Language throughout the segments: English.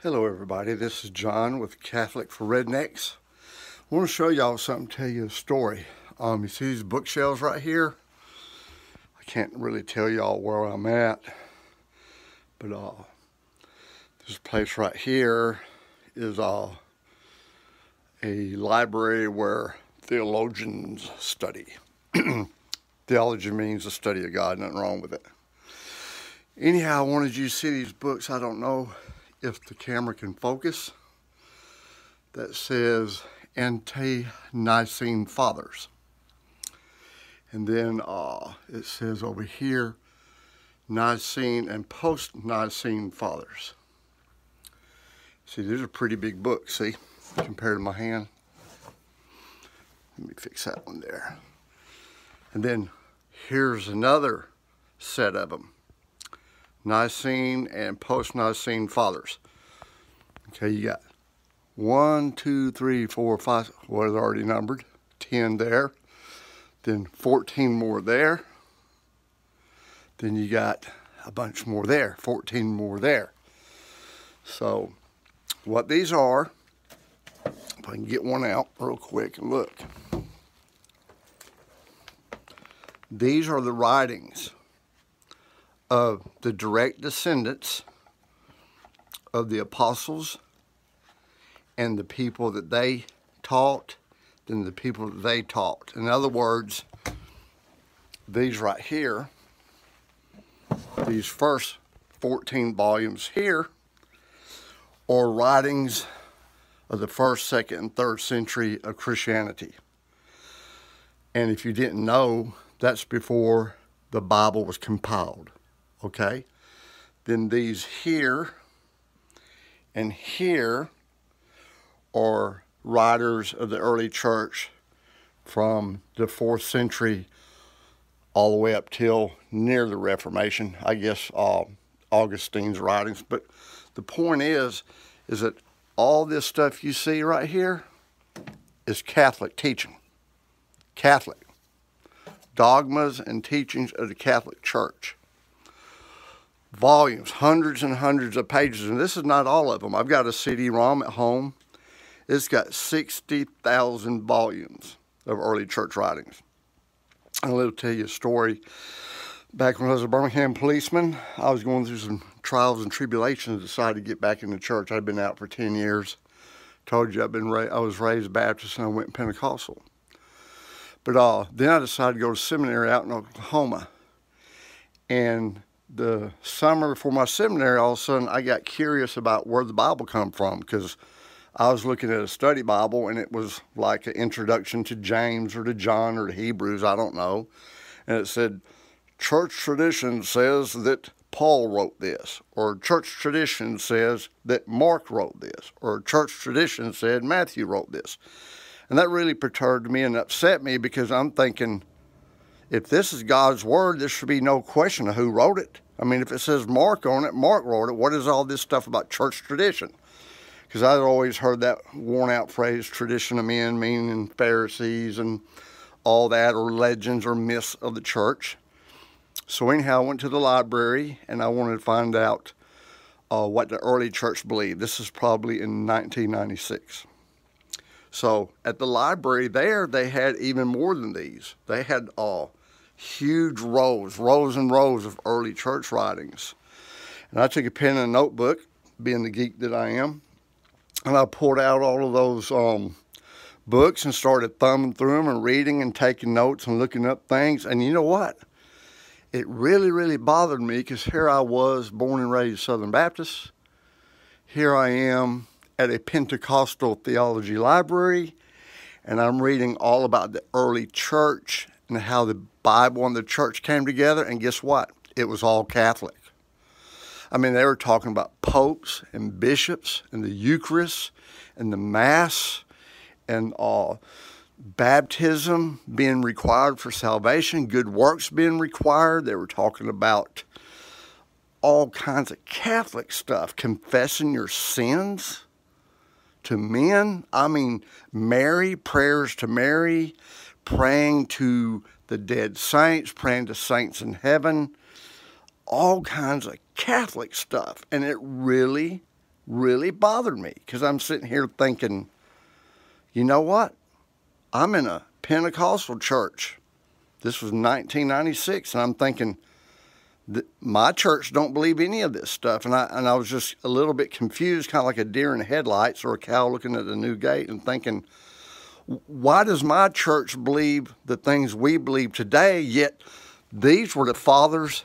Hello everybody, this is John with Catholic for Rednecks. I want to show y'all something, tell you a story. Um, you see these bookshelves right here? I can't really tell y'all where I'm at, but uh, this place right here is uh, a library where theologians study. Theology means the study of God, nothing wrong with it. Anyhow, I wanted you to see these books. I don't know if the camera can focus, that says Ante-Nicene Fathers. And then uh, it says over here, Nicene and Post-Nicene Fathers. See, these are pretty big books, see, compared to my hand. Let me fix that one there. And then here's another set of them. Nicene and post-Nicene fathers. Okay, you got one, two, three, four, five, what is already numbered, 10 there. Then 14 more there. Then you got a bunch more there, 14 more there. So what these are, if I can get one out real quick and look. These are the writings of the direct descendants of the apostles and the people that they taught than the people that they taught. In other words, these right here, these first 14 volumes here, are writings of the first, second, and third century of Christianity. And if you didn't know, that's before the Bible was compiled okay? Then these here and here are writers of the early church from the fourth century all the way up till near the Reformation, I guess uh, Augustine's writings. But the point is, is that all this stuff you see right here is Catholic teaching. Catholic. Dogmas and teachings of the Catholic Church volumes, hundreds and hundreds of pages, and this is not all of them. I've got a CD-ROM at home. It's got 60,000 volumes of early church writings. And I'll tell you a story. Back when I was a Birmingham policeman, I was going through some trials and tribulations, decided to get back into church. I'd been out for 10 years. Told you I've been I was raised Baptist and I went Pentecostal. But uh, then I decided to go to seminary out in Oklahoma. And the summer before my seminary, all of a sudden I got curious about where the Bible come from because I was looking at a study Bible and it was like an introduction to James or to John or to Hebrews, I don't know. And it said, church tradition says that Paul wrote this, or church tradition says that Mark wrote this, or church tradition said Matthew wrote this. And that really perturbed me and upset me because I'm thinking, if this is God's word, there should be no question of who wrote it. I mean, if it says Mark on it, Mark wrote it, what is all this stuff about church tradition? Because I'd always heard that worn out phrase, tradition of men, meaning Pharisees and all that, or legends or myths of the church. So, anyhow, I went to the library and I wanted to find out uh, what the early church believed. This is probably in 1996. So, at the library there, they had even more than these. They had uh, huge rows, rows and rows of early church writings. And I took a pen and a notebook, being the geek that I am, and I pulled out all of those um, books and started thumbing through them and reading and taking notes and looking up things. And you know what? It really, really bothered me because here I was, born and raised Southern Baptist. Here I am at a Pentecostal theology library, and I'm reading all about the early church and how the Bible and the church came together, and guess what? It was all Catholic. I mean, they were talking about popes and bishops and the Eucharist and the Mass and uh, baptism being required for salvation, good works being required. They were talking about all kinds of Catholic stuff, confessing your sins to men. I mean, Mary, prayers to Mary, praying to the dead saints, praying to saints in heaven, all kinds of Catholic stuff. And it really really bothered me because I'm sitting here thinking, you know what? I'm in a Pentecostal church. This was 1996, and I'm thinking, my church don't believe any of this stuff. And I, and I was just a little bit confused, kind of like a deer in headlights or a cow looking at a new gate and thinking, why does my church believe the things we believe today, yet these were the fathers,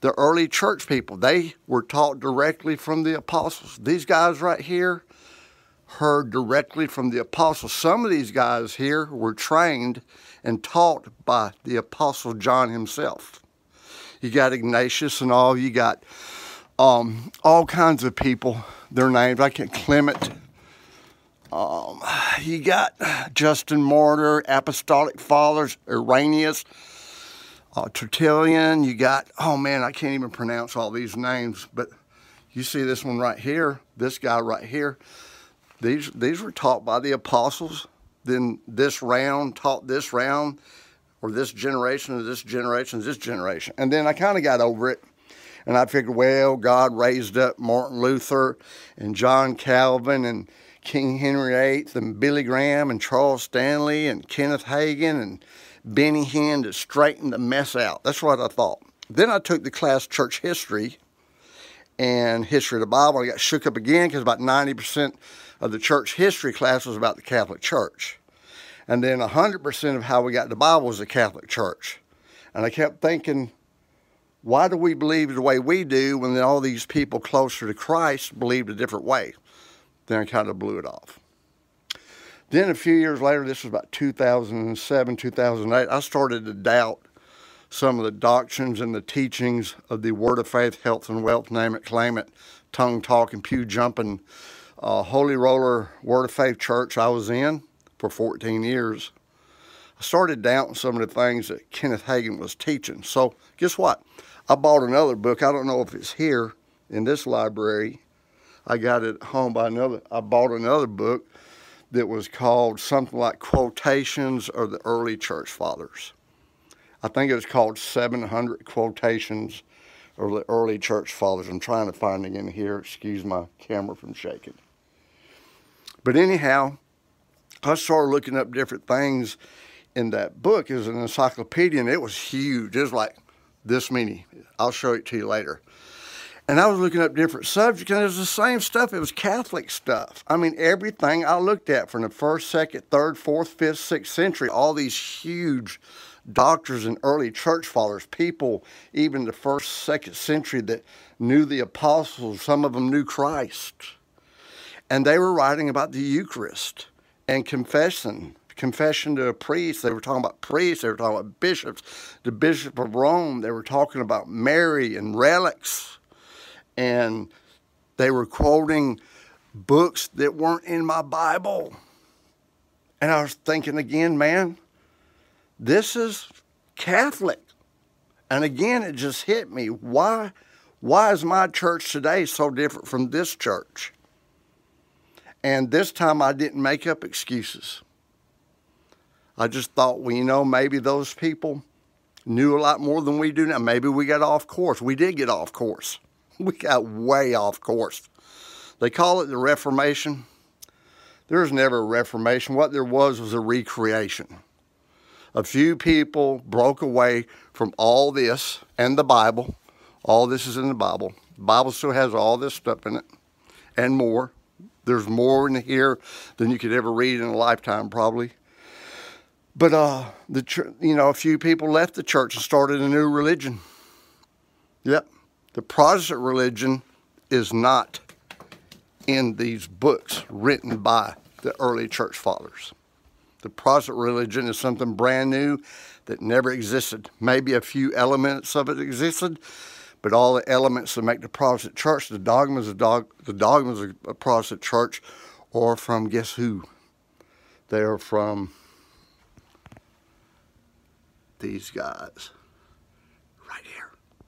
the early church people. They were taught directly from the apostles. These guys right here heard directly from the apostles. Some of these guys here were trained and taught by the apostle John himself. You got Ignatius and all. You got um, all kinds of people. Their names. I can Clement. Um, you got Justin Martyr, Apostolic Fathers, Irenaeus, uh, Tertullian. You got, oh man, I can't even pronounce all these names, but you see this one right here, this guy right here. These, these were taught by the apostles. Then this round taught this round, or this generation, or this generation, this generation. And then I kind of got over it. And I figured, well, God raised up Martin Luther and John Calvin and King Henry VIII and Billy Graham and Charles Stanley and Kenneth Hagin and Benny Hinn to straighten the mess out. That's what I thought. Then I took the class church history and history of the Bible. I got shook up again because about 90% of the church history class was about the Catholic Church. And then 100% of how we got the Bible was the Catholic Church. And I kept thinking, why do we believe the way we do when all these people closer to Christ believed a different way? Then I kind of blew it off. Then a few years later, this was about 2007, 2008, I started to doubt some of the doctrines and the teachings of the Word of Faith, Health and Wealth, name it, claim it, tongue talking, pew jumping, uh, Holy Roller Word of Faith church I was in for 14 years. I started doubting some of the things that Kenneth Hagin was teaching. So, guess what? I bought another book. I don't know if it's here in this library. I got it home by another. I bought another book that was called something like Quotations of the Early Church Fathers. I think it was called 700 Quotations of the Early Church Fathers. I'm trying to find it in here. Excuse my camera from shaking. But anyhow, I started looking up different things in that book. Was an encyclopedia and it was huge. It was like this many. I'll show it to you later. And I was looking up different subjects, and it was the same stuff. It was Catholic stuff. I mean, everything I looked at from the first, second, third, fourth, fifth, sixth century, all these huge doctors and early church fathers, people even the first, second century that knew the apostles, some of them knew Christ. And they were writing about the Eucharist and confession, confession to a priest. They were talking about priests, they were talking about bishops, the Bishop of Rome, they were talking about Mary and relics and they were quoting books that weren't in my Bible. And I was thinking again, man, this is Catholic. And again, it just hit me. Why, why is my church today so different from this church? And this time I didn't make up excuses. I just thought, well, you know, maybe those people knew a lot more than we do now. Maybe we got off course. We did get off course. we got way off course. They call it the Reformation. There was never a Reformation. What there was was a recreation. A few people broke away from all this and the Bible. All this is in the Bible. The Bible still has all this stuff in it and more. There's more in here than you could ever read in a lifetime, probably. But uh, the you know, a few people left the church and started a new religion. Yep. The Protestant religion is not in these books written by the early church fathers. The Protestant religion is something brand new that never existed. Maybe a few elements of it existed, but all the elements that make the Protestant church, the dogmas of dog, the dogmas of a Protestant church, are from guess who? They are from these guys.